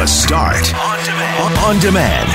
The Start on demand. On demand.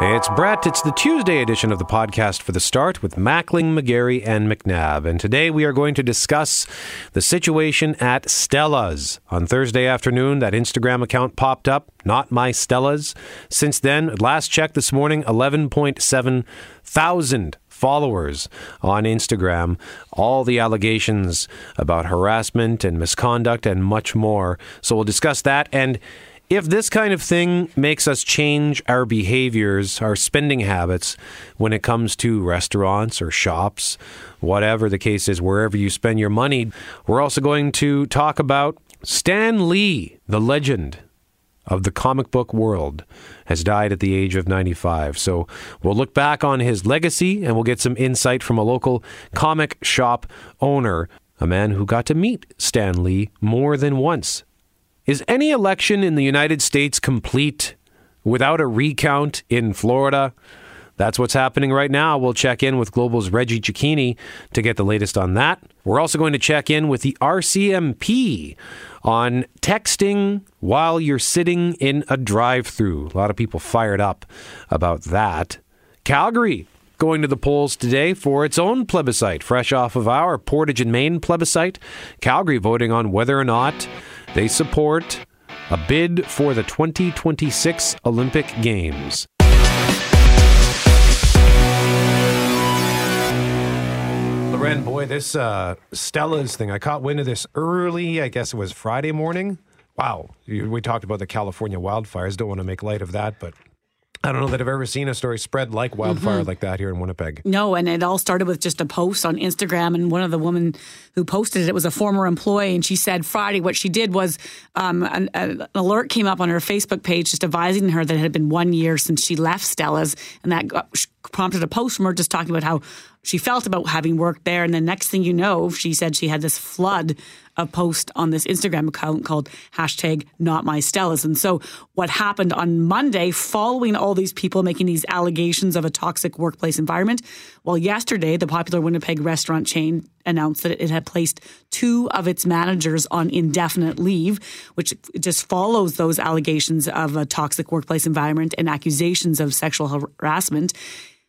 Hey, it's Brett. It's the Tuesday edition of the podcast for the start with Mackling, McGarry, and McNabb. And today we are going to discuss the situation at Stella's. On Thursday afternoon, that Instagram account popped up, not my Stella's. Since then, last check this morning, 11.7 thousand followers on Instagram, all the allegations about harassment and misconduct and much more. So we'll discuss that. And if this kind of thing makes us change our behaviors, our spending habits when it comes to restaurants or shops, whatever the case is, wherever you spend your money, we're also going to talk about Stan Lee, the legend of the comic book world, has died at the age of 95. So we'll look back on his legacy and we'll get some insight from a local comic shop owner, a man who got to meet Stan Lee more than once is any election in the United States complete without a recount in Florida? That's what's happening right now. We'll check in with Global's Reggie Cecchini to get the latest on that. We're also going to check in with the RCMP on texting while you're sitting in a drive through. A lot of people fired up about that. Calgary going to the polls today for its own plebiscite, fresh off of our Portage and Main plebiscite. Calgary voting on whether or not they support a bid for the 2026 Olympic Games. Loren, boy, this uh, Stella's thing, I caught wind of this early, I guess it was Friday morning. Wow. We talked about the California wildfires. Don't want to make light of that, but I don't know that I've ever seen a story spread like wildfire mm-hmm. like that here in Winnipeg. No, and it all started with just a post on Instagram, and one of the women who posted it, it was a former employee, and she said Friday what she did was um, an, an, alert came up on her Facebook page just advising her that it had been one year since she left Stella's, and that got, prompted a post from her just talking about how she felt about having worked there. And the next thing you know, she said she had this flood of posts on this Instagram account called hashtag not my Stellas. And so what happened on Monday following all these people making these allegations of a toxic workplace environment? Well, yesterday, the popular Winnipeg restaurant chain announced that it had placed two of its managers on indefinite leave, which just follows those allegations of a toxic workplace environment and accusations of sexual harassment.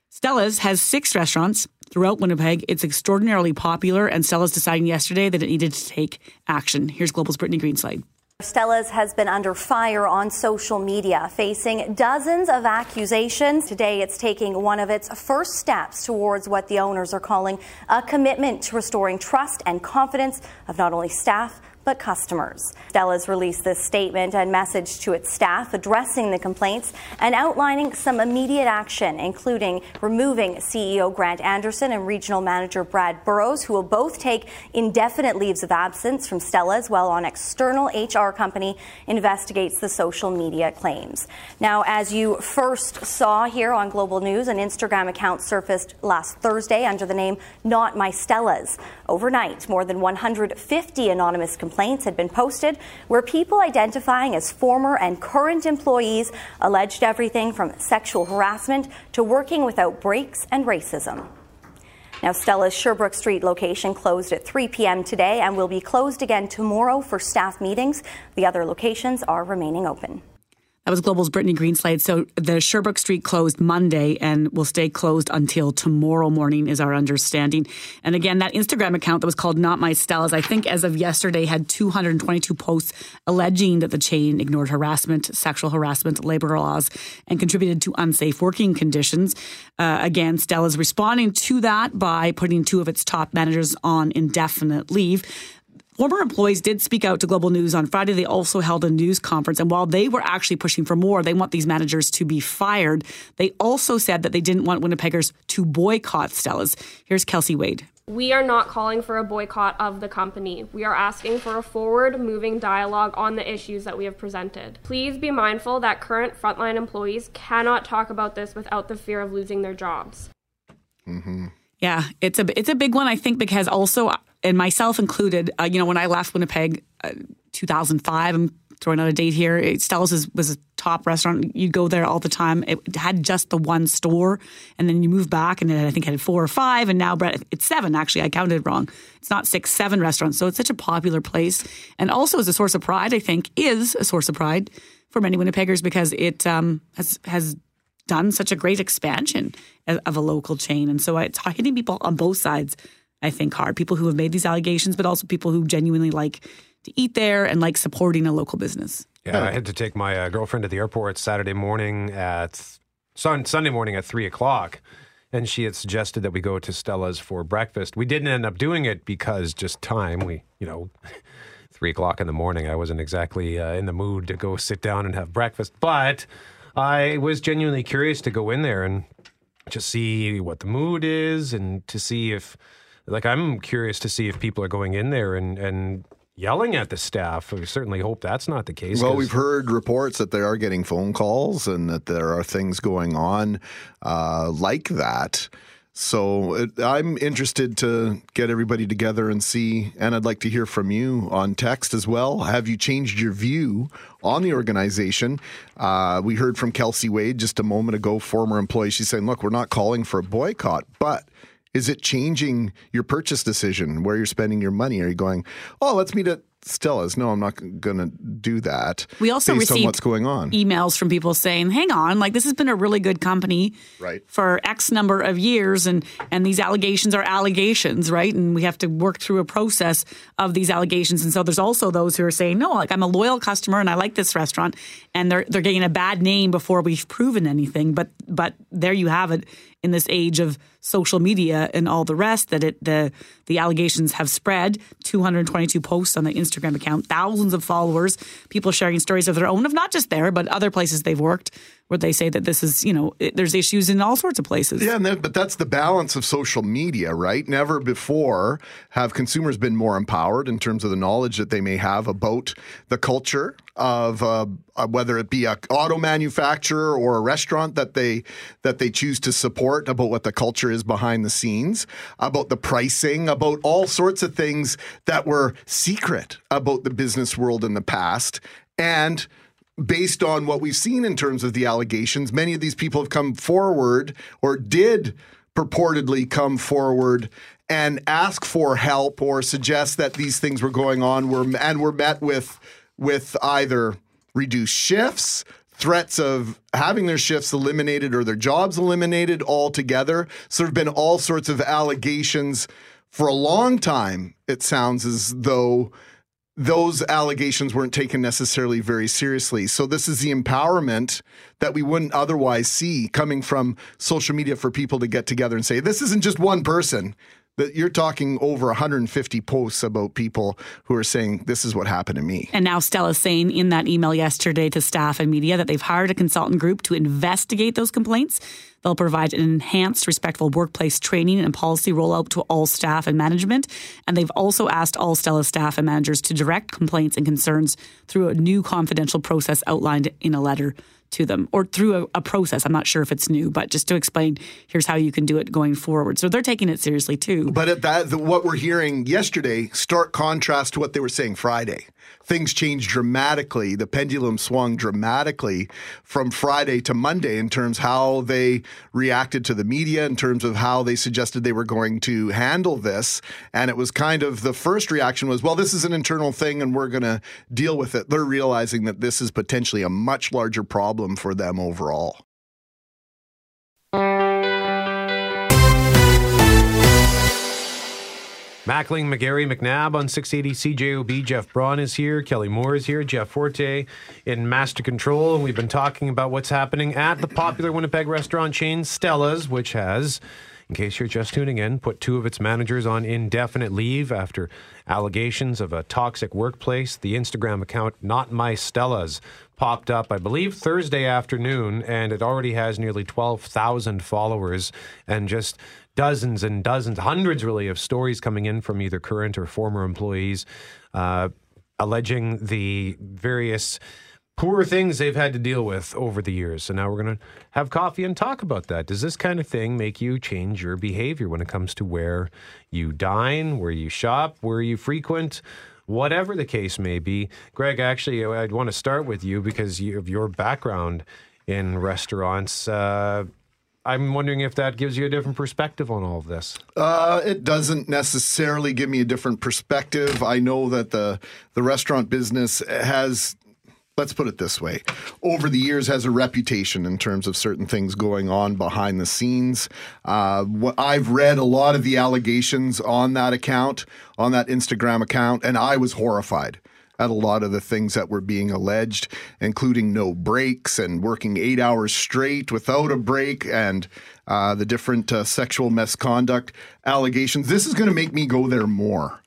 Stella's has six restaurants throughout Winnipeg. It's extraordinarily popular, and Stella's deciding yesterday that it needed to take action. Here's Global's Brittany Greenslade. Stella's has been under fire on social media, facing dozens of accusations. Today, it's taking one of its first steps towards what the owners are calling a commitment to restoring trust and confidence of not only staff, but customers. Stella's released this statement and message to its staff addressing the complaints and outlining some immediate action, including removing CEO Grant Anderson and regional manager Brad Burrows, who will both take indefinite leaves of absence from Stella's while an external HR company investigates the social media claims. Now, as you first saw here on Global News, an Instagram account surfaced last Thursday under the name Not My Stella's. Overnight, more than 150 anonymous complaints complaints had been posted where people identifying as former and current employees alleged everything from sexual harassment to working without breaks and racism. Now, Stella's Sherbrooke Street location closed at 3 p.m. today and will be closed again tomorrow for staff meetings. The other locations are remaining open. That was Global's Brittany Greenslade. So the Sherbrooke Street closed Monday and will stay closed until tomorrow morning, is our understanding. And again, that Instagram account that was called Not My Stellas, I think as of yesterday, had 222 posts alleging that the chain ignored harassment, sexual harassment, labor laws, and contributed to unsafe working conditions. Uh, again, Stella's responding to that by putting two of its top managers on indefinite leave. Former employees did speak out to Global News on Friday. They also held a news conference. And while they were actually pushing for more, they want these managers to be fired. They also said that they didn't want Winnipeggers to boycott Stella's. Here's Kelsey Wade. We are not calling for a boycott of the company. We are asking for a forward moving dialogue on the issues that we have presented. Please be mindful that current frontline employees cannot talk about this without the fear of losing their jobs. Mm-hmm. Yeah, it's a it's a big one. I think because also and myself included, uh, you know, when I left Winnipeg, uh, 2005, I'm throwing out a date here. Stella's was, was a top restaurant. You go there all the time. It had just the one store, and then you move back, and then I think it had four or five, and now Brett, it's seven. Actually, I counted wrong. It's not six, seven restaurants. So it's such a popular place, and also as a source of pride. I think is a source of pride for many Winnipeggers because it um, has has done such a great expansion of a local chain, and so it's hitting people on both sides. I think hard people who have made these allegations, but also people who genuinely like to eat there and like supporting a local business. Yeah, I had to take my uh, girlfriend to the airport Saturday morning at sun, Sunday morning at three o'clock, and she had suggested that we go to Stella's for breakfast. We didn't end up doing it because just time. We, you know, three o'clock in the morning. I wasn't exactly uh, in the mood to go sit down and have breakfast, but I was genuinely curious to go in there and just see what the mood is and to see if, like, I'm curious to see if people are going in there and and yelling at the staff. We certainly hope that's not the case. Well, we've heard reports that they are getting phone calls and that there are things going on uh, like that. So it, I'm interested to get everybody together and see, and I'd like to hear from you on text as well. Have you changed your view on the organization? Uh, we heard from Kelsey Wade just a moment ago, former employee. She's saying, "Look, we're not calling for a boycott, but." Is it changing your purchase decision where you're spending your money? Are you going, oh, let's meet at Stella's? No, I'm not going to do that. We also based received what's going on. emails from people saying, "Hang on, like this has been a really good company Right. for X number of years, and and these allegations are allegations, right? And we have to work through a process of these allegations. And so there's also those who are saying, "No, like I'm a loyal customer and I like this restaurant," and they're they're getting a bad name before we've proven anything. But but there you have it in this age of social media and all the rest that it the the allegations have spread 222 posts on the Instagram account thousands of followers people sharing stories of their own of not just there but other places they've worked where they say that this is you know it, there's issues in all sorts of places Yeah, then, but that's the balance of social media, right? Never before have consumers been more empowered in terms of the knowledge that they may have about the culture of uh, uh, whether it be a auto manufacturer or a restaurant that they that they choose to support, about what the culture is behind the scenes, about the pricing, about all sorts of things that were secret about the business world in the past, and based on what we've seen in terms of the allegations, many of these people have come forward or did purportedly come forward and ask for help or suggest that these things were going on were and were met with with either reduced shifts threats of having their shifts eliminated or their jobs eliminated altogether. So there have been all sorts of allegations for a long time it sounds as though those allegations weren't taken necessarily very seriously. So this is the empowerment that we wouldn't otherwise see coming from social media for people to get together and say, this isn't just one person. You're talking over 150 posts about people who are saying this is what happened to me. And now Stella's saying in that email yesterday to staff and media that they've hired a consultant group to investigate those complaints. They'll provide an enhanced respectful workplace training and policy rollout to all staff and management. And they've also asked all Stella staff and managers to direct complaints and concerns through a new confidential process outlined in a letter to them or through a, a process. I'm not sure if it's new, but just to explain, here's how you can do it going forward. So they're taking it seriously too. But at that, the, what we're hearing yesterday, stark contrast to what they were saying Friday. Things changed dramatically. The pendulum swung dramatically from Friday to Monday in terms how they reacted to the media, in terms of how they suggested they were going to handle this. And it was kind of the first reaction was, well, this is an internal thing and we're going to deal with it. They're realizing that this is potentially a much larger problem for them overall. Mackling, McGarry, McNabb on 680 CJOB. Jeff Braun is here. Kelly Moore is here. Jeff Forte in Master Control. And we've been talking about what's happening at the popular Winnipeg restaurant chain Stella's, which has, in case you're just tuning in, put two of its managers on indefinite leave after allegations of a toxic workplace. The Instagram account, Not My Stella's, popped up, I believe, Thursday afternoon, and it already has nearly 12,000 followers and just dozens and dozens, hundreds really, of stories coming in from either current or former employees uh, alleging the various poor things they've had to deal with over the years. So now we're going to have coffee and talk about that. Does this kind of thing make you change your behavior when it comes to where you dine, where you shop, where you frequent? Whatever the case may be, Greg. Actually, I'd want to start with you because of your background in restaurants. Uh, I'm wondering if that gives you a different perspective on all of this. Uh, it doesn't necessarily give me a different perspective. I know that the the restaurant business has let's put it this way, over the years has a reputation in terms of certain things going on behind the scenes. Uh, what I've read a lot of the allegations on that account, on that Instagram account, and I was horrified at a lot of the things that were being alleged, including no breaks and working eight hours straight without a break and uh, the different uh, sexual misconduct allegations. This is going to make me go there more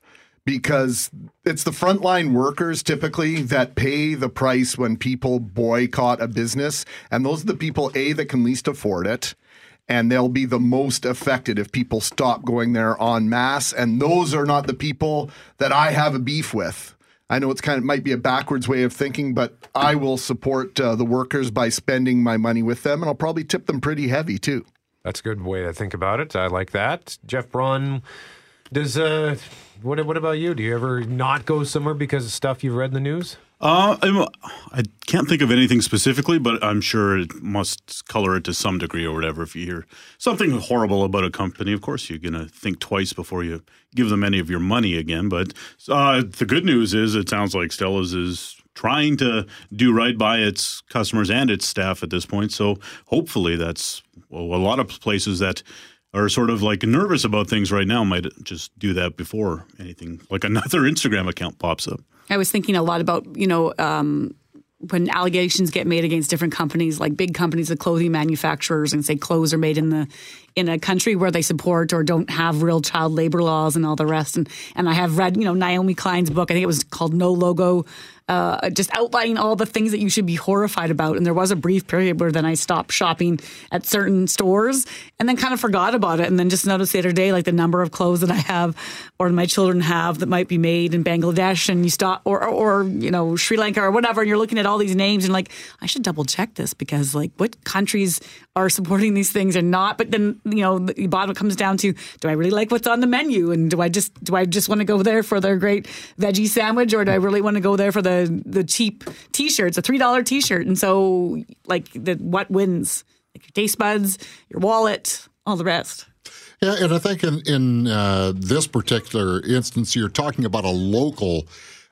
because it's the frontline workers typically that pay the price when people boycott a business. And those are the people, A, that can least afford it. And they'll be the most affected if people stop going there en masse. And those are not the people that I have a beef with. I know it's kind of might be a backwards way of thinking, but I will support uh, the workers by spending my money with them, and I'll probably tip them pretty heavy too. That's a good way to think about it. I like that. Jeff Braun, does uh, what what about you? Do you ever not go somewhere because of stuff you've read in the news? Uh, I'm, I can't think of anything specifically, but I'm sure it must color it to some degree or whatever. If you hear something horrible about a company, of course you're going to think twice before you give them any of your money again. But uh, the good news is it sounds like Stella's is trying to do right by its customers and its staff at this point. So hopefully that's well, a lot of places that are sort of like nervous about things right now might just do that before anything like another Instagram account pops up. I was thinking a lot about, you know, um, when allegations get made against different companies, like big companies, the clothing manufacturers, and say clothes are made in the in a country where they support or don't have real child labor laws and all the rest. And and I have read, you know, Naomi Klein's book. I think it was called No Logo uh, just outlining all the things that you should be horrified about. And there was a brief period where then I stopped shopping at certain stores and then kind of forgot about it. And then just noticed the other day, like the number of clothes that I have or my children have that might be made in Bangladesh and you stop or, or, or you know, Sri Lanka or whatever. And you're looking at all these names and like, I should double check this because like what countries are supporting these things or not. But then, you know, the bottom comes down to, do I really like what's on the menu? And do I just, do I just want to go there for their great veggie sandwich or do I really want to go there for the the cheap T-shirts, a three dollar T-shirt, and so like the what wins, like your taste buds, your wallet, all the rest. Yeah, and I think in in uh, this particular instance, you're talking about a local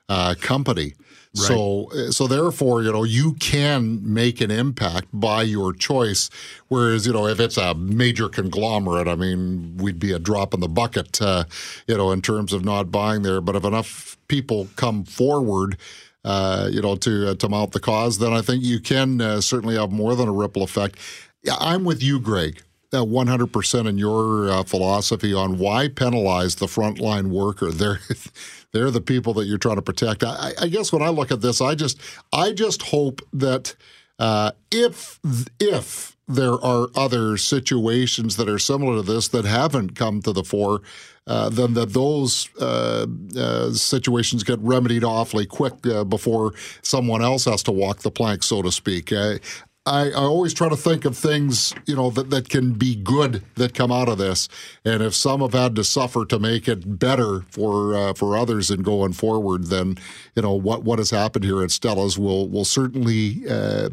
uh, company. Right. So, so therefore, you know, you can make an impact by your choice. Whereas, you know, if it's a major conglomerate, I mean, we'd be a drop in the bucket, uh, you know, in terms of not buying there. But if enough people come forward, uh, you know, to uh, to mount the cause, then I think you can uh, certainly have more than a ripple effect. Yeah, I'm with you, Greg. 100% in your uh, philosophy on why penalize the frontline worker. They're they're the people that you're trying to protect. I, I guess when I look at this, I just I just hope that uh, if if there are other situations that are similar to this that haven't come to the fore, uh, then that those uh, uh, situations get remedied awfully quick uh, before someone else has to walk the plank, so to speak. I, always try to think of things, you know, that, that can be good that come out of this. And if some have had to suffer to make it better for uh, for others in going forward, then you know what what has happened here at Stella's will will certainly uh,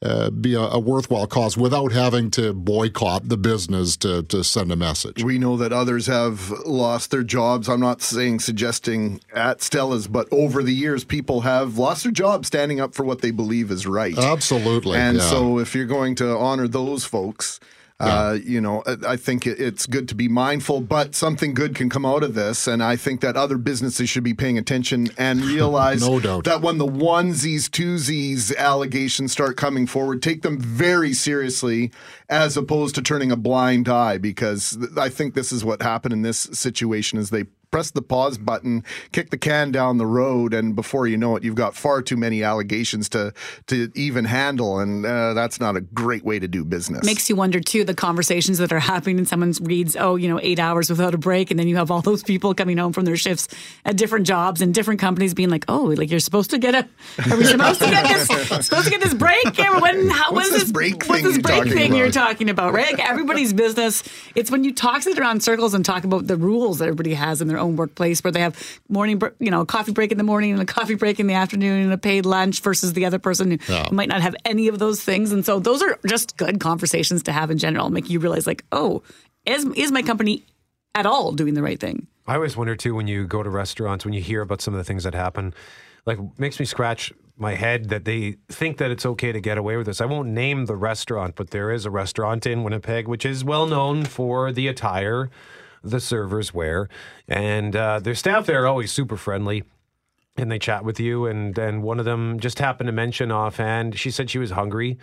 uh, be a, a, worthwhile cause without having to boycott the business to, to send a message. We know that others have lost their jobs. I'm not saying suggesting at Stella's, but over the years, people have lost their jobs standing up for what they believe is right. Absolutely. And yeah. so if you're going to honor those folks, uh, you know, I think it's good to be mindful, but something good can come out of this. And I think that other businesses should be paying attention and realize no doubt. that when the onesies, twosies allegations start coming forward, take them very seriously as opposed to turning a blind eye, because I think this is what happened in this situation is they press the pause button, kick the can down the road, and before you know it, you've got far too many allegations to to even handle, and uh, that's not a great way to do business. Makes you wonder too the conversations that are happening. And someone reads, "Oh, you know, eight hours without a break," and then you have all those people coming home from their shifts at different jobs and different companies being like, "Oh, like you're supposed to get a, are we supposed to get this, supposed to get this break? When, how, what's this, this break thing this break you're thing you're talking about? Right? Like everybody's business. It's when you talk around circles and talk about the rules that everybody has in their own workplace where they have morning, you know, a coffee break in the morning and a coffee break in the afternoon and a paid lunch versus the other person who Yeah. might not have any of those things. And so those are just good conversations to have in general, make you realize like, oh, is, is my company at all doing the right thing? I always wonder too when you go to restaurants when you hear about some of the things that happen, like makes me scratch my head that they think that it's okay to get away with this. I won't name the restaurant, but there is a restaurant in Winnipeg which is well known for the attire the servers wear, and uh, their staff there are always super friendly. And they chat with you, and and one of them just happened to mention offhand. She said she was hungry,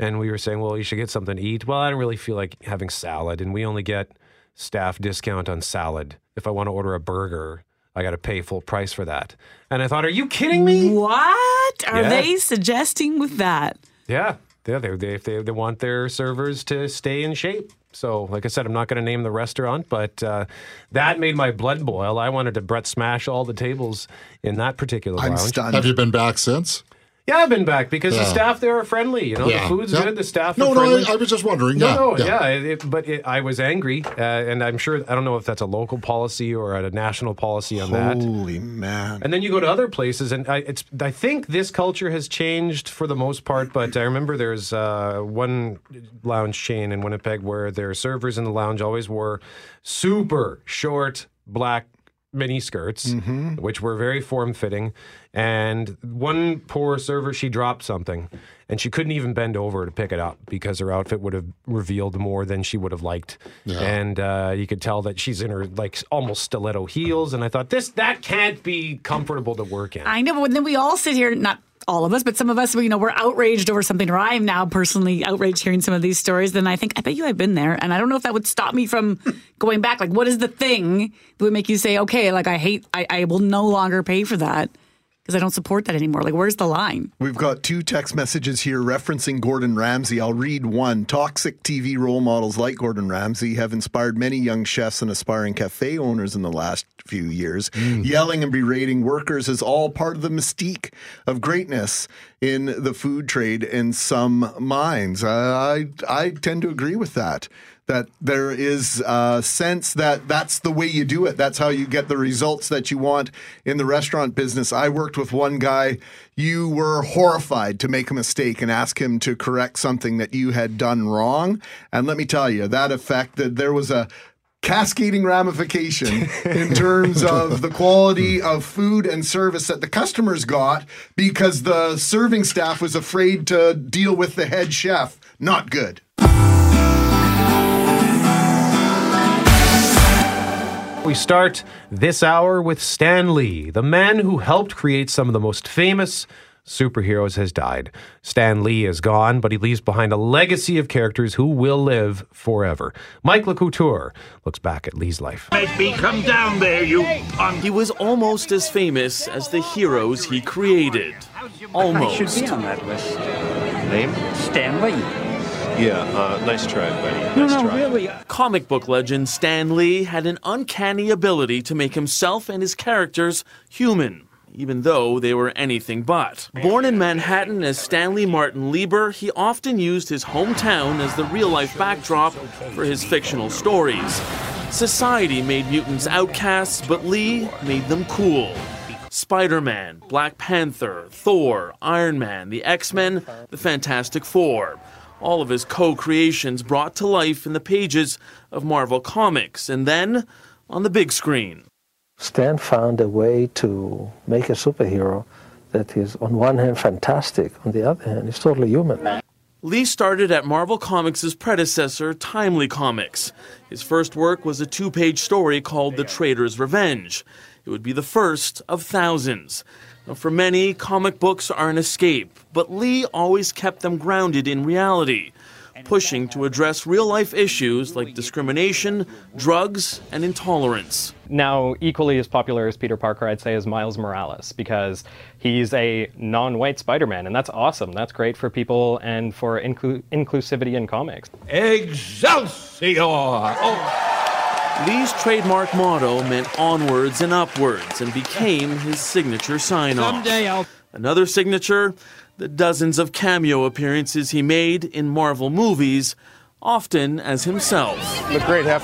and we were saying, well, you should get something to eat. Well, I don't really feel like having salad, and we only get staff discount on salad. If I want to order a burger, I got to pay full price for that. And I thought, are you kidding me? What are Yeah. they suggesting with that? Yeah, yeah. They they they, they want their servers to stay in shape. So, like I said, I'm not going to name the restaurant, but uh, that made my blood boil. I wanted to Brett smash all the tables in that particular I'm lounge. stunned. Have you been back since? Yeah, I've been back because the Yeah. staff there are friendly. You know, Yeah. the food's Yeah. good, the staff No, are no, friendly. I, I was just wondering. No, yeah, no, yeah. yeah. it- it- but it, I was angry, uh, and I'm sure I don't know if that's a local policy or a national policy on that. Holy man. And then you go to other places, and I, it's. I think this culture has changed for the most part. But I remember there's uh, one lounge chain in Winnipeg where their servers in the lounge always wore super short black mini skirts, which were very form fitting. And one poor server, she dropped something, and she couldn't even bend over to pick it up because her outfit would have revealed more than she would have liked. And uh, you could tell that she's in her like almost stiletto heels. And I thought this that can't be comfortable to work in. I know, but then we all sit here, not all of us, but some of us, you know, we're outraged over something, or I'm now personally outraged hearing some of these stories. Then I think, I bet you I've been there. And I don't know if that would stop me from going back. Like, what is the thing that would make you say, okay, like, I hate, I, I will no longer pay for that because I don't support that anymore? Like, where's the line? We've got two text messages here referencing Gordon Ramsay. I'll read one. Toxic TV role models like Gordon Ramsay have inspired many young chefs and aspiring cafe owners in the last few years. Mm. Yelling and berating workers is all part of the mystique of greatness in the food trade in some minds. I, I, I tend to agree with that. That there is a sense that that's the way you do it. That's how you get the results that you want in the restaurant business. I worked with one guy. You were horrified to make a mistake and ask him to correct something that you had done wrong. And let me tell you, that effect that there was a cascading ramification in terms of the quality of food and service that the customers got because the serving staff was afraid to deal with the head chef. Not good. We start this hour with Stan Lee, the man who helped create some of the most famous superheroes has died. Stan Lee is gone, but he leaves behind a legacy of characters who will live forever. Mike Le Couteur looks back at Lee's life. Make me come down there, you punk. He was almost as famous as the heroes he created. Almost. I should be on that list. Name? Stanley. Yeah, uh, nice try, buddy. No, Nice no, try. really. Comic book legend Stan Lee had an uncanny ability to make himself and his characters human. Even though they were anything but. Born in Manhattan as Stanley Martin Lieber, he often used his hometown as the real life backdrop for his fictional stories. Society made mutants outcasts, but Lee made them cool. Spider Man, Black Panther, Thor, Iron Man, the X Men, the Fantastic Four. All of his co creations brought to life in the pages of Marvel Comics and then on the big screen. Stan found a way to make a superhero that is, on one hand, fantastic, on the other hand, is totally human. Lee started at Marvel Comics' predecessor, Timely Comics. His first work was a two page story called The Traitor's Revenge. It would be the first of thousands. Now, for many, comic books are an escape, but Lee always kept them grounded in reality, pushing to address real life issues like discrimination, drugs, and intolerance. Now, equally as popular as Peter Parker, I'd say, is Miles Morales because he's a non white Spider Man, and that's awesome. That's great for people and for inclu- inclusivity in comics. Excelsior! Oh, Lee's trademark motto meant onwards and upwards and became his signature sign off. Another signature the dozens of cameo appearances he made in Marvel movies, often as himself. look great, Hef.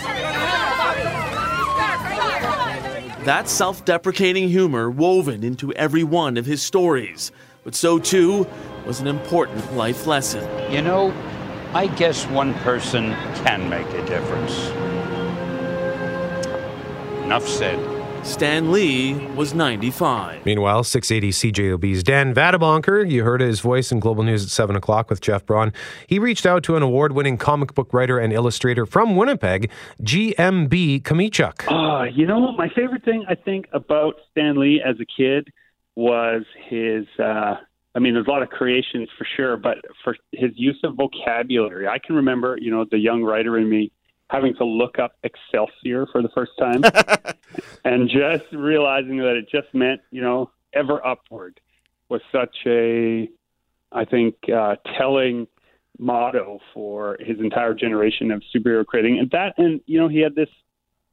That self deprecating humor woven into every one of his stories. But so too was an important life lesson. You know, I guess one person can make a difference. Enough said. Stan Lee was 95. Meanwhile, 680 CJOB's Dan Vadeboncoeur, you heard his voice in Global News at 7 o'clock with Jeff Braun. He reached out to an award winning comic book writer and illustrator from Winnipeg, GMB Chomichuk. Uh, you know, what? my favorite thing I think about Stan Lee as a kid was his. Uh, I mean, there's a lot of creations for sure, but for his use of vocabulary, I can remember, you know, the young writer in me having to look up Excelsior for the first time and just realizing that it just meant, you know, ever upward was such a, I think, uh, telling motto for his entire generation of superhero creating. And that, and, you know, he had this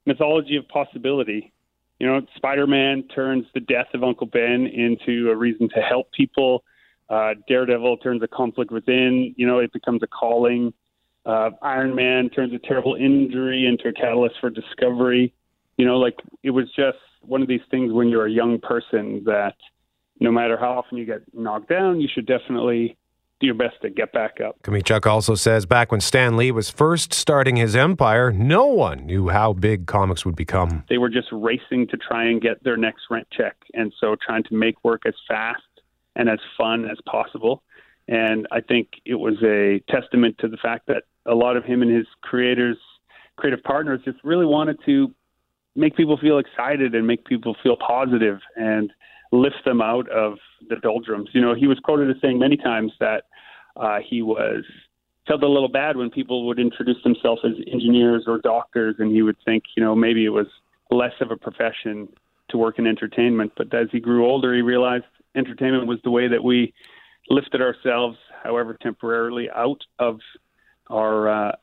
mythology of possibility. You know, Spider Man turns the death of Uncle Ben into a reason to help people. Uh, Daredevil turns a conflict within, you know, it becomes a calling. Uh, Iron Man turns a terrible injury into a catalyst for discovery. You know, like it was just one of these things when you're a young person that no matter how often you get knocked down, you should definitely do your best to get back up. Chomichuk also says back when Stan Lee was first starting his empire, no one knew how big comics would become. They were just racing to try and get their next rent check. And so trying to make work as fast and as fun as possible. And I think it was a testament to the fact that a lot of him and his creators, creative partners, just really wanted to make people feel excited and make people feel positive and lift them out of the doldrums. You know, he was quoted as saying many times that uh, he was felt a little bad when people would introduce themselves as engineers or doctors, and he would think, you know, maybe it was less of a profession to work in entertainment. But as he grew older, he realized entertainment was the way that we lifted ourselves, however temporarily, out of our uh,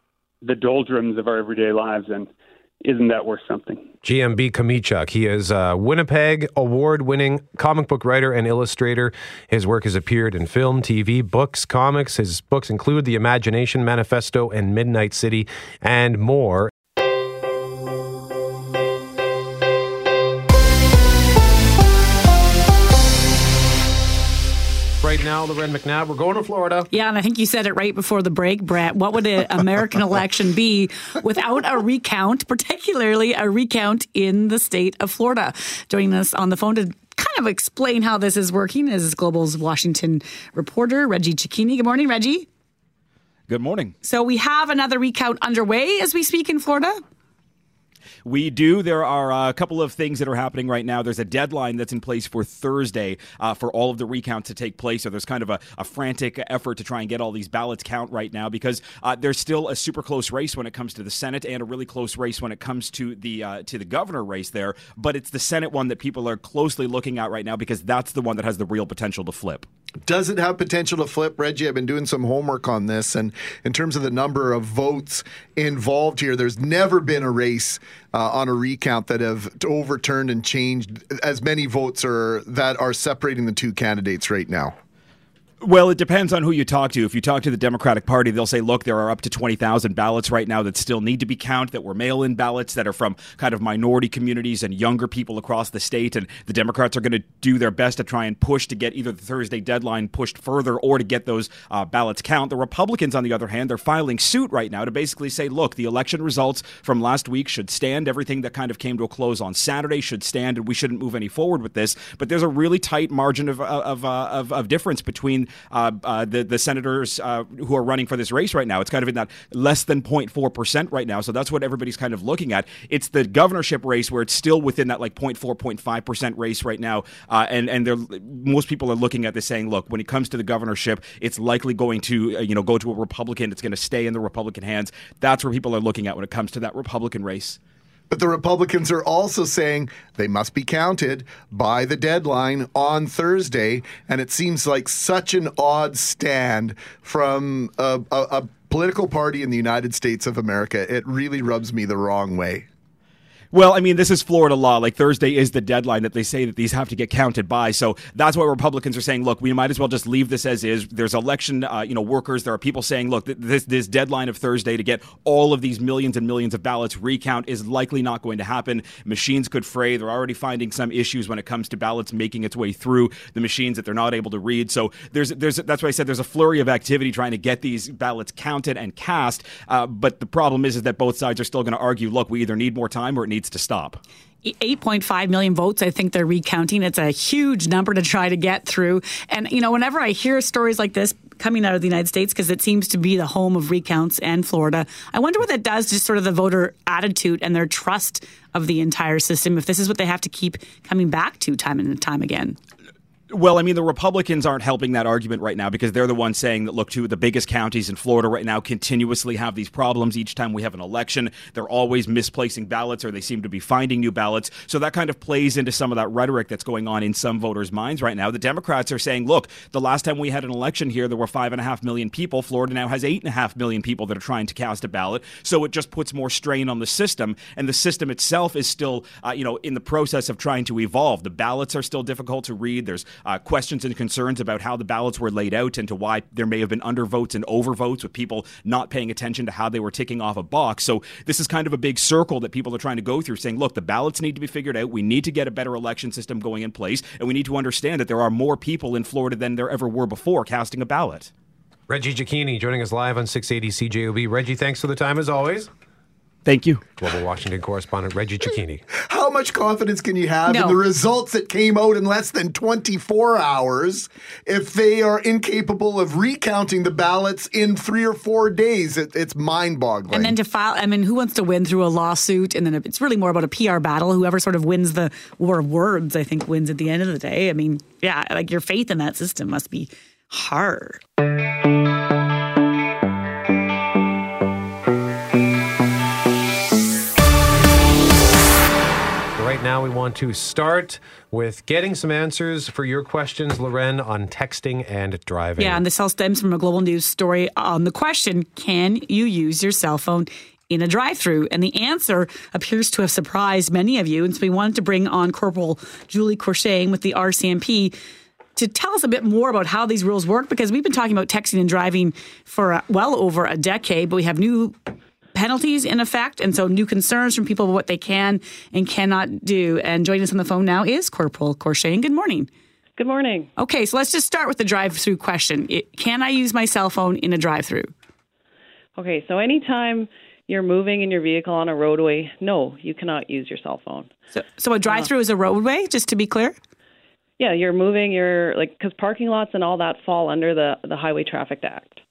the doldrums of our everyday lives and isn't that worth something? GMB Chomichuk. He is a Winnipeg award winning comic book writer and illustrator. His work has appeared in film, TV, books, comics. His books include The Imagination Manifesto and Midnight City and more. Right now, Loren McNabb. We're going to Florida. Yeah, and I think you said it right before the break, Brett. What would an American election be without a recount, particularly a recount in the state of Florida? Joining us on the phone to kind of explain how this is working is Global's Washington reporter, Reggie Cecchini. Good morning, Reggie. Good morning. So we have another recount underway as we speak in Florida? We do. There are a couple of things that are happening right now. There's a deadline that's in place for Thursday uh, for all of the recounts to take place. So there's kind of a, a, frantic effort to try and get all these ballots count right now because uh, there's still a super close race when it comes to the Senate and a really close race when it comes to the uh, to the governor race there. But it's the Senate one that people are closely looking at right now because that's the one that has the real potential to flip. Does it have potential to flip, Reggie? I've been doing some homework on this, and in terms of the number of votes involved here, there's never been a race uh, on a recount that have overturned and changed as many votes are that are separating the two candidates right now. Well, it depends on who you talk to. If you talk to the Democratic Party, they'll say, look, there are up to 20,000 ballots right now that still need to be counted, that were mail in ballots that are from kind of minority communities and younger people across the state. And the Democrats are going to do their best to try and push to get either the Thursday deadline pushed further or to get those uh, ballots count. The Republicans, on the other hand, they're filing suit right now to basically say, look, the election results from last week should stand. Everything that kind of came to a close on Saturday should stand, and we shouldn't move any forward with this. But there's a really tight margin of, of, uh, of, of difference between uh, uh, the the senators uh, who are running for this race right now. It's kind of in that less than 0.4 percent right now. So that's what everybody's kind of looking at. It's the governorship race where it's still within that like 0.4 0.5 percent race right now. Uh, and and most people are looking at this saying, look, when it comes to the governorship, it's likely going to uh, you know go to a Republican. It's going to stay in the Republican hands. That's where people are looking at when it comes to that Republican race. But the Republicans are also saying they must be counted by the deadline on Thursday. And it seems like such an odd stand from a, a, a political party in the United States of America. It really rubs me the wrong way. Well, I mean, this is Florida law. Like Thursday is the deadline that they say that these have to get counted by. So that's why Republicans are saying, look, we might as well just leave this as is. There's election, uh, you know, workers. There are people saying, look, this this deadline of Thursday to get all of these millions and millions of ballots recount is likely not going to happen. Machines could fray. They're already finding some issues when it comes to ballots making its way through the machines that they're not able to read. So there's there's that's why I said there's a flurry of activity trying to get these ballots counted and cast. Uh, but the problem is is that both sides are still going to argue, look, we either need more time or it needs needs to stop. 8.5 million votes, I think they're recounting. It's a huge number to try to get through. And, you know, whenever I hear stories like this coming out of the United States, because it seems to be the home of recounts and Florida, I wonder what that does to sort of the voter attitude and their trust of the entire system if this is what they have to keep coming back to time and time again. Well, I mean, the Republicans aren't helping that argument right now because they're the ones saying that, look, two of the biggest counties in Florida right now continuously have these problems. Each time we have an election, they're always misplacing ballots or they seem to be finding new ballots. So that kind of plays into some of that rhetoric that's going on in some voters' minds right now. The Democrats are saying, look, the last time we had an election here, there were five and a half million people. Florida now has eight and a half million people that are trying to cast a ballot. So it just puts more strain on the system. And the system itself is still, uh, you know, in the process of trying to evolve. The ballots are still difficult to read. There's uh, questions and concerns about how the ballots were laid out and to why there may have been undervotes and overvotes with people not paying attention to how they were ticking off a box. So this is kind of a big circle that people are trying to go through saying, look, the ballots need to be figured out. We need to get a better election system going in place. And we need to understand that there are more people in Florida than there ever were before casting a ballot. Reggie Cecchini joining us live on 680 CJOB. Reggie, thanks for the time as always. Thank you. Global Washington correspondent Reggie Cecchini. How much confidence can you have No. in the results that came out in less than 24 hours if they are incapable of recounting the ballots in three or four days? It, it's mind boggling. And then to file, I mean, who wants to win through a lawsuit? And then it's really more about a PR battle. Whoever sort of wins the war of words, I think, wins at the end of the day. I mean, yeah, like your faith in that system must be hard. Now, we want to start with getting some answers for your questions, Loren, on texting and driving. Yeah, and this all stems from a global news story on the question Can you use your cell phone in a drive through? And the answer appears to have surprised many of you. And so we wanted to bring on Corporal Julie Courchaine with the RCMP to tell us a bit more about how these rules work because we've been talking about texting and driving for uh, well over a decade, but we have new penalties in effect and so new concerns from people about what they can and cannot do. And joining us on the phone now is Corporal Courchaine. Good morning. Good morning. Okay, so let's just start with the drive-through question. It, can I use my cell phone in a drive-through? Okay, so anytime you're moving in your vehicle on a roadway, no, you cannot use your cell phone. So, so a drive-through uh-huh. is a roadway, just to be clear. Yeah, you're moving You're like because parking lots and all that fall under the the Highway Traffic Act.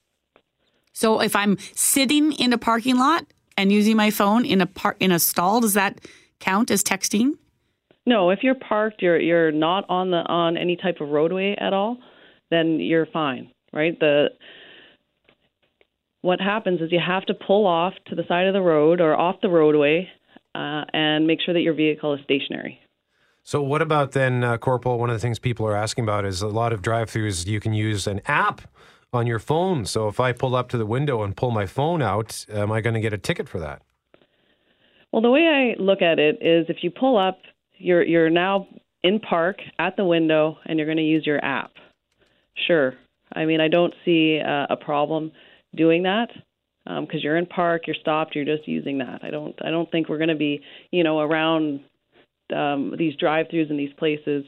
So if I'm sitting in a parking lot and using my phone in a par- in a stall, does that count as texting? No, if you're parked, you're you're not on the on any type of roadway at all, then you're fine, right? The what happens is you have to pull off to the side of the road or off the roadway uh, and make sure that your vehicle is stationary. So, what about then, uh, Corporal? One of the things people are asking about is a lot of drive-throughs. You can use an app on your phone. So, if I pull up to the window and pull my phone out, am I going to get a ticket for that? Well, the way I look at it is if you pull up, you're you're now in park at the window and you're going to use your app. Sure. I mean, I don't see uh, a problem doing that because you're in park, you're stopped, you're just using that. I don't I don't think we're going to be, you know, around um, these drive-throughs and these places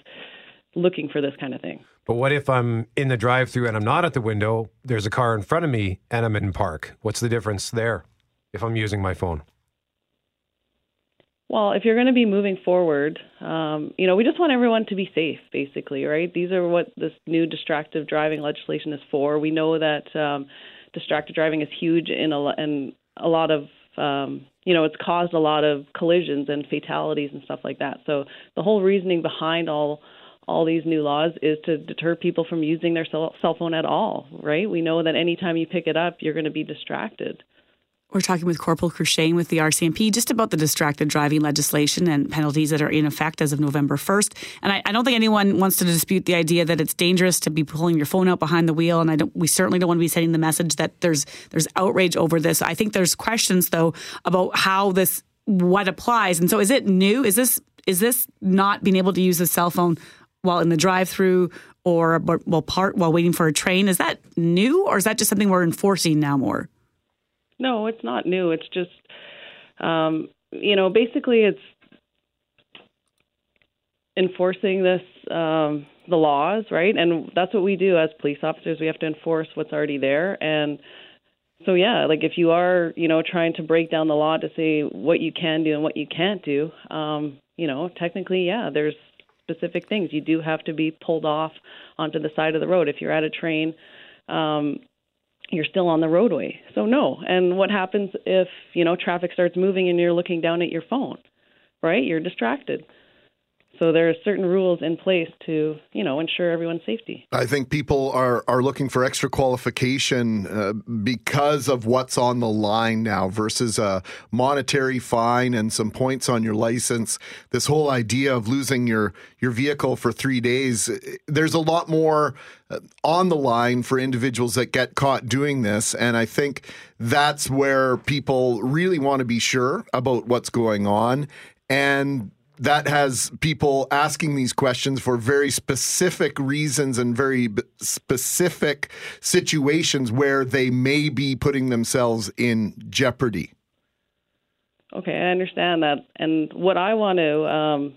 looking for this kind of thing. But what if I'm in the drive-through and I'm not at the window? There's a car in front of me and I'm in park. What's the difference there if I'm using my phone? Well, if you're going to be moving forward, um, you know, we just want everyone to be safe, basically, right? These are what this new distracted driving legislation is for. We know that um, distracted driving is huge in a, in a lot of, um, you know, it's caused a lot of collisions and fatalities and stuff like that. So the whole reasoning behind all all these new laws is to deter people from using their cell, phone at all, right? We know that anytime you pick it up, you're going to be distracted. We're talking with Corporal Courchaine with the RCMP just about the distracted driving legislation and penalties that are in effect as of November 1st. And I, I don't think anyone wants to dispute the idea that it's dangerous to be pulling your phone out behind the wheel. And I don't, we certainly don't want to be sending the message that there's there's outrage over this. I think there's questions though about how this what applies. And so is it new? Is this is this not being able to use a cell phone while in the drive-through or while part while waiting for a train? Is that new or is that just something we're enforcing now more? No, it's not new. It's just, um, you know, basically it's enforcing this um, the laws, right? And that's what we do as police officers. We have to enforce what's already there. And so yeah, like if you are, you know, trying to break down the law to say what you can do and what you can't do, um, you know, technically, yeah, there's specific things. You do have to be pulled off onto the side of the road. If you're at a train, um, you're still on the roadway. So no. And what happens if, you know, traffic starts moving and you're looking down at your phone, right? You're distracted. So there are certain rules in place to, you know, ensure everyone's safety. I think people are are looking for extra qualification uh, because of what's on the line now versus a monetary fine and some points on your license. This whole idea of losing your your vehicle for 3 days, there's a lot more uh, on the line for individuals that get caught doing this and I think that's where people really want to be sure about what's going on and that has people asking these questions for very specific reasons and very b- specific situations where they may be putting themselves in jeopardy. Okay, I understand that. And what I want to um,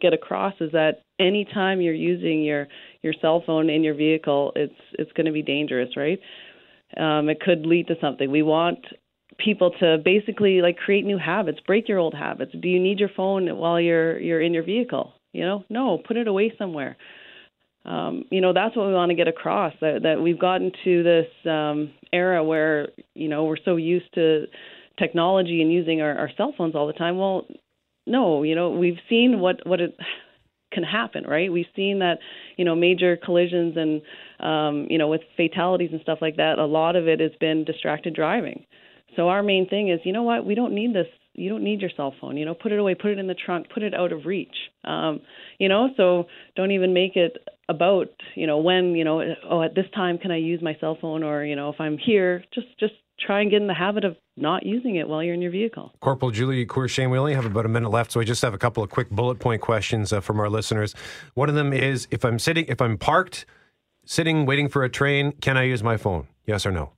get across is that anytime you're using your your cell phone in your vehicle, it's it's going to be dangerous, right? Um, it could lead to something. We want people to basically like create new habits, break your old habits. Do you need your phone while you're you're in your vehicle? You know, no, put it away somewhere. Um, you know, that's what we want to get across that that we've gotten to this um, era where you know we're so used to technology and using our, our cell phones all the time. Well, no, you know, we've seen what what it can happen, right? We've seen that, you know, major collisions and um, you know, with fatalities and stuff like that, a lot of it has been distracted driving. So our main thing is, you know what, we don't need this. You don't need your cell phone. You know, put it away, put it in the trunk, put it out of reach. Um, you know, so don't even make it about, you know, when, you know, oh, at this time can I use my cell phone, or you know, if I'm here, just just try and get in the habit of not using it while you're in your vehicle. Corporal Julie Courchaine, we only have about a minute left, so I just have a couple of quick bullet point questions uh, from our listeners. One of them is if I'm sitting, if I'm parked, sitting, waiting for a train, can I use my phone? Yes or no?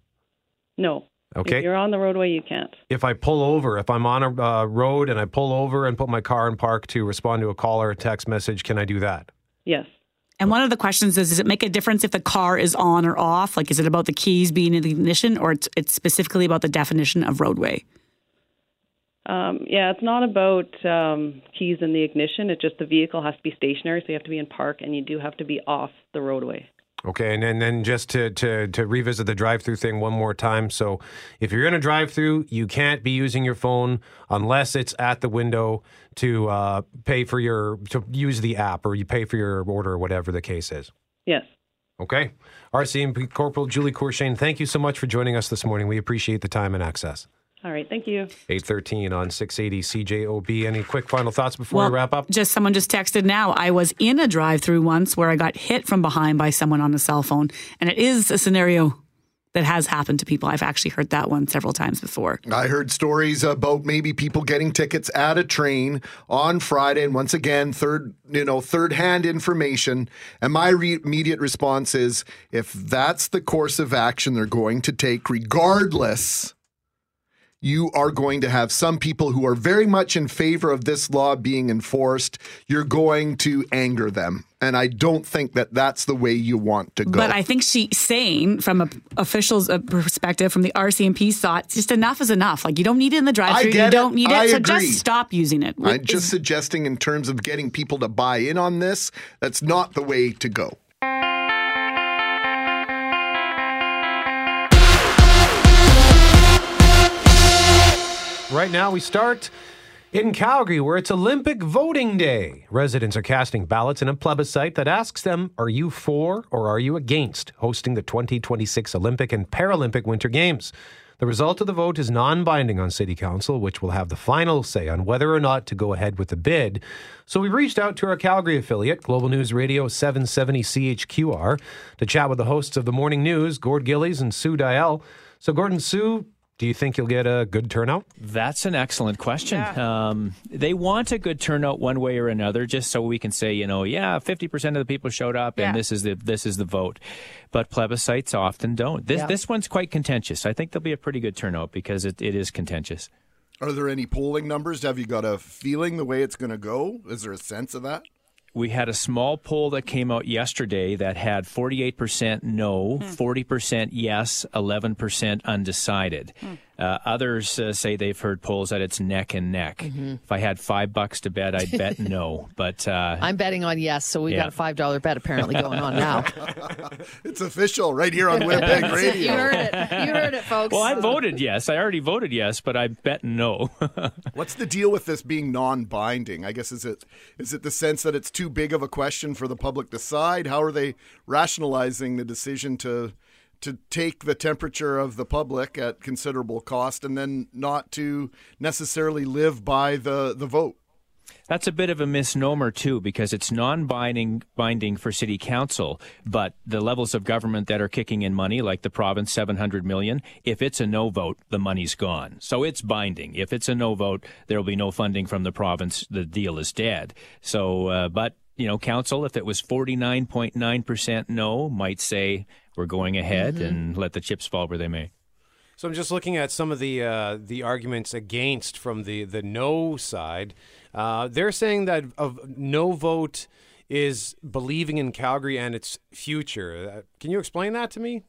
No. Okay. If you're on the roadway, you can't. If I pull over, if I'm on a uh, road and I pull over and put my car in park to respond to a call or a text message, can I do that? Yes. And one of the questions is: Does it make a difference if the car is on or off? Like, is it about the keys being in the ignition, or it's, it's specifically about the definition of roadway? Um, yeah, it's not about um, keys in the ignition. It's just the vehicle has to be stationary, so you have to be in park, and you do have to be off the roadway. Okay, and then, then just to, to, to revisit the drive through thing one more time. So, if you're in a drive through, you can't be using your phone unless it's at the window to uh, pay for your, to use the app or you pay for your order or whatever the case is. Yes. Okay. RCMP Corporal Julie Courchaine, thank you so much for joining us this morning. We appreciate the time and access. All right, thank you. 813 on 680 CJOB. Any quick final thoughts before Well, we wrap up? Just someone just texted now. I was in a drive-through once where I got hit from behind by someone on a cell phone, and it is a scenario that has happened to people. I've actually heard that one several times before. I heard stories about maybe people getting tickets at a train on Friday, and once again, third you know third hand information. And my re- immediate response is, if that's the course of action they're going to take, regardless. You are going to have some people who are very much in favor of this law being enforced. You're going to anger them. And I don't think that that's the way you want to go. But I think she's saying, from a official's uh, perspective, from the RCMP thought, just enough is enough. Like you don't need it in the I drive-through. get You don't it. need it, I so agree. just stop using it. I'm just suggesting, in terms of getting people to buy in on this, that's not the way to go. Right now, we start in Calgary, where it's Olympic voting day. Residents are casting ballots in a plebiscite that asks them Are you for or are you against hosting the 2026 Olympic and Paralympic Winter Games? The result of the vote is non binding on City Council, which will have the final say on whether or not to go ahead with the bid. So we reached out to our Calgary affiliate, Global News Radio 770 CHQR, to chat with the hosts of the morning news, Gord Gillies and Sue Deyell. So, Gordon, Sue, do you think you'll get a good turnout? That's an excellent question. Um, they want a good turnout one way or another, just so we can say, you know, yeah, fifty percent of the people showed up, and this is the this is the vote. But plebiscites often don't. This Yeah. this one's quite contentious. I think there'll be a pretty good turnout because it, it is contentious. Are there any polling numbers? Have you got a feeling the way it's going to go? Is there a sense of that? We had a small poll that came out yesterday that had 48% no, hmm. 40% yes, 11% undecided. Hmm. Uh, others uh, say they've heard polls that it's neck and neck. Mhm. If I had five bucks to bet, I'd bet no. But uh, I'm betting on yes, so we Yeah. got a five dollar bet apparently going on now. it's official right here on Winnipeg Radio. You heard it. You heard it, folks. well, I voted yes. I already voted yes, but I bet no. What's the deal with this being non-binding? I guess is it is it the sense that it's too big of a question for the public to decide? How are they rationalizing the decision to to take the temperature of the public at considerable cost and then not to necessarily live by the the vote? That's a bit of a misnomer too, because it's non-binding binding for city council, but the levels of government that are kicking in money, like the province, seven hundred million, if it's a no vote, the money's gone. So it's binding. If it's a no vote, there will be no funding from the province. The deal is dead. So, uh, but you know, council, if it was forty nine point nine percent no, might say we're going ahead Mhm. and let the chips fall where they may. So I'm just looking at some of the uh, the arguments against from the the no side. Uh, they're saying that of no vote is believing in Calgary and its future. Uh, can you explain that to me?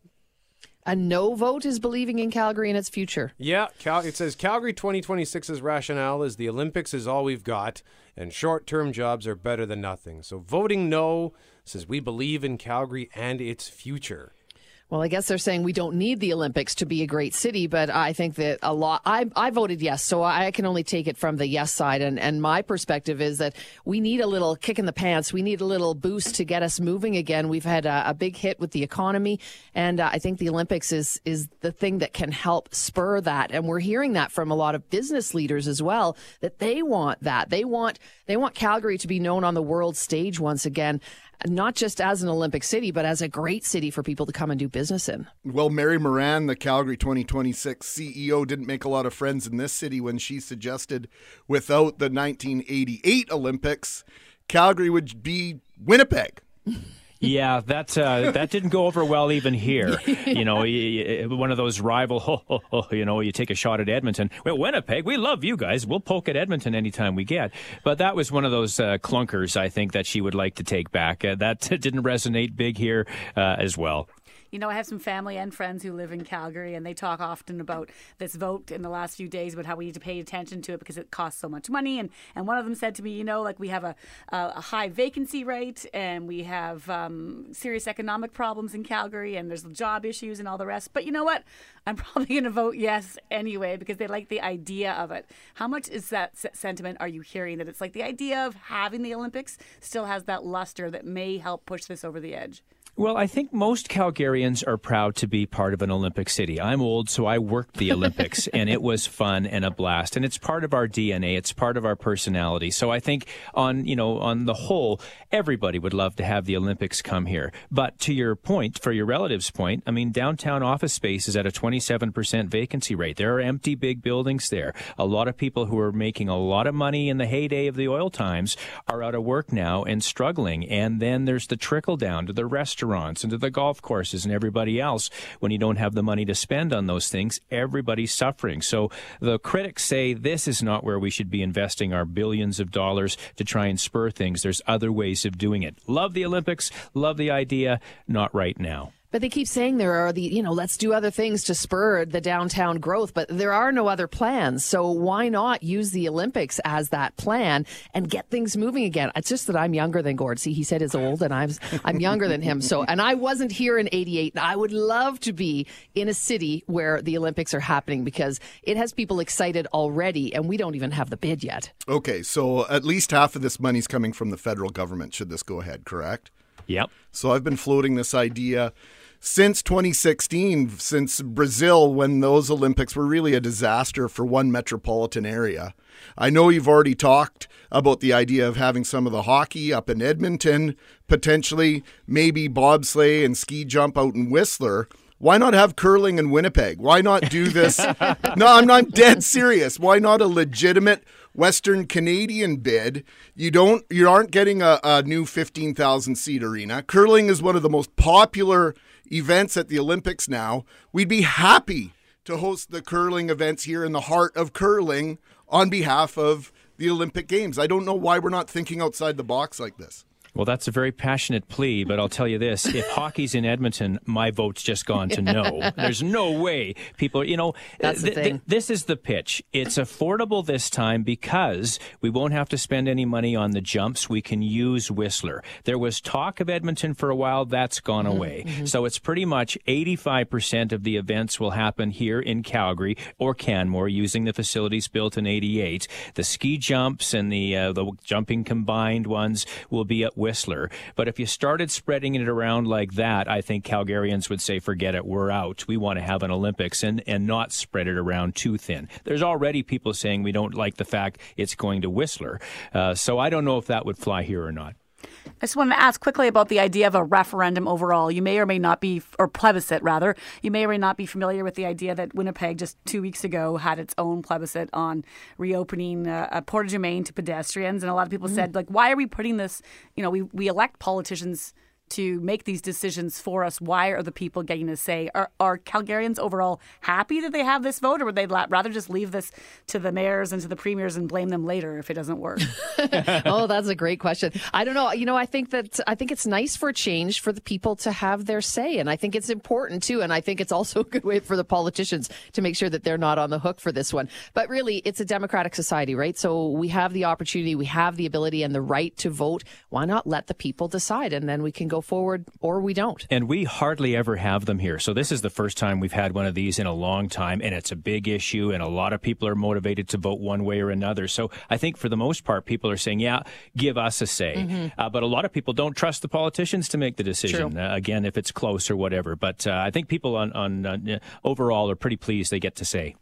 A no vote is believing in Calgary and its future. Yeah, Cal- it says Calgary 2026's rationale is the Olympics is all we've got, and short term jobs are better than nothing. So voting no says we believe in Calgary and its future. Well, I guess they're saying we don't need the Olympics to be a great city, but I think that a lot. I, I voted yes, so I can only take it from the yes side. And, and my perspective is that we need a little kick in the pants. We need a little boost to get us moving again. We've had a, a big hit with the economy, and uh, I think the Olympics is is the thing that can help spur that. And we're hearing that from a lot of business leaders as well that they want that. They want they want Calgary to be known on the world stage once again not just as an Olympic city, but as a great city for people to come and do business in. Well, Mary Moran, the Calgary 2026 CEO, didn't make a lot of friends in this city when she suggested without the 1988 Olympics, Calgary would be Winnipeg. Yeah, that uh, that didn't go over well even here. You know, one of those rival. You know, you take a shot at Edmonton. Well, Winnipeg, we love you guys. We'll poke at Edmonton anytime we get. But that was one of those uh, clunkers. I think that she would like to take back. Uh, that didn't resonate big here uh, as well. You know, I have some family and friends who live in Calgary, and they talk often about this vote in the last few days, about how we need to pay attention to it because it costs so much money. And, and one of them said to me, you know, like we have a, a, high vacancy rate, and we have um, serious economic problems in Calgary, and there's job issues and all the rest. But you know what? I'm probably going to vote yes anyway because they like the idea of it. How much is that sentiment are you hearing that it's like the idea of having the Olympics still has that luster that may help push this over the edge? Well, I think most Calgarians are proud to be part of an Olympic city. I'm old, so I worked the Olympics, and it was fun and a blast. And it's part of our DNA. It's part of our personality. So I think, on you know, on the whole, everybody would love to have the Olympics come here. But to your point, for your relative's point, I mean, downtown office space is at a 27% vacancy rate. There are empty big buildings there. A lot of people who are making a lot of money in the heyday of the oil times are out of work now and struggling. And then there's the trickle down to the restaurants and to the golf courses and everybody else. When you don't have the money to spend on those things, everybody's suffering. So the critics say this is not where we should be investing our billions of dollars to try and spur things. There's other ways of doing it. Love the Olympics, love the idea, not right now. But they keep saying there are the, you know, let's do other things to spur the downtown growth, but there are no other plans. So why not use the Olympics as that plan and get things moving again? It's just that I'm younger than Gord. See, he said he's old and I'm, I'm younger than him. So, and I wasn't here in 88. I would love to be in a city where the Olympics are happening because it has people excited already and we don't even have the bid yet. Okay, so at least half of this money's coming from the federal government, should this go ahead, correct? Yep. So I've been floating this idea since 2016, since Brazil, when those Olympics were really a disaster for one metropolitan area. I know you've already talked about the idea of having some of the hockey up in Edmonton, potentially maybe bobsleigh and ski jump out in Whistler. Why not have curling in Winnipeg? Why not do this? no, I'm not dead serious. Why not a legitimate Western Canadian bid? You don't, you aren't getting a, a new 15,000 seat arena. Curling is one of the most popular events at the Olympics now. We'd be happy to host the curling events here in the heart of curling on behalf of the Olympic Games. I don't know why we're not thinking outside the box like this. Well, that's a very passionate plea, but I'll tell you this: if hockey's in Edmonton, my vote's just gone to no. There's no way people, you know, That's the th- th- this is the pitch. It's affordable this time because we won't have to spend any money on the jumps. We can use Whistler. There was talk of Edmonton for a while. That's gone away. So it's pretty much 85% of the events will happen here in Calgary or Canmore using the facilities built in 88. The ski jumps and the, uh, the jumping combined ones will be at Whistler. But if you started spreading it around like that, I think Calgarians would say, forget it, we're out. We want to have an Olympics and, and not spread it around too thin. There's already people saying we don't like the fact it's going to Whistler. Uh, so I don't know if that would fly here or not. I just wanted to ask quickly about the idea of a referendum overall. You may or may not be, or plebiscite rather, you may or may not be familiar with the idea that Winnipeg just two weeks ago had its own plebiscite on reopening uh, uh, Portage Main to pedestrians. And a lot of people said, like, why are we putting this, you know, we, we elect politicians to make these decisions for us. Why are the people getting a say? Are, are Calgarians overall happy that they have this vote, or would they rather just leave this to the mayors and to the premiers and blame them later if it doesn't work? oh, that's a great question. I don't know. You know, I think that I think it's nice for change for the people to have their say, and I think it's important too. And I think it's also a good way for the politicians to make sure that they're not on the hook for this one. But really, it's a democratic society, right? So we have the opportunity, we have the ability and the right to vote. Why not let the people decide, and then we can go forward, or we don't. And we hardly ever have them here. So this is the first time we've had one of these in a long time, and it's a big issue, and a lot of people are motivated to vote one way or another. So I think for the most part, people are saying, yeah, give us a say. Mhm. Uh, but a lot of people don't trust the politicians to make the decision, uh, again, if it's close or whatever. But uh, I think people on, on uh, overall are pretty pleased they get to say.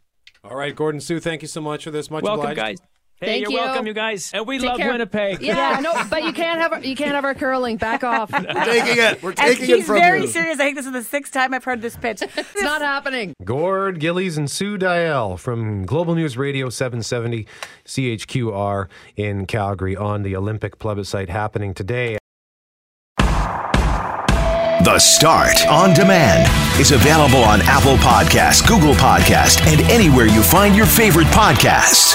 All right, Gordon Sue, thank you so much for this. Much Welcome, obliged. guys. Hey, Thank you're you. welcome, you guys. And we Take love care. Winnipeg. Yeah, no, but you can't have our, you can't have our curling. Back off. We're taking it. We're taking he's it from you. He's very serious. I think this is the sixth time I've heard this pitch. it's not happening. Gord Gillies and Sue Deyell from Global News Radio 770 CHQR in Calgary on the Olympic plebiscite happening today. The Start on Demand is available on Apple Podcasts, Google Podcasts, and anywhere you find your favorite podcasts.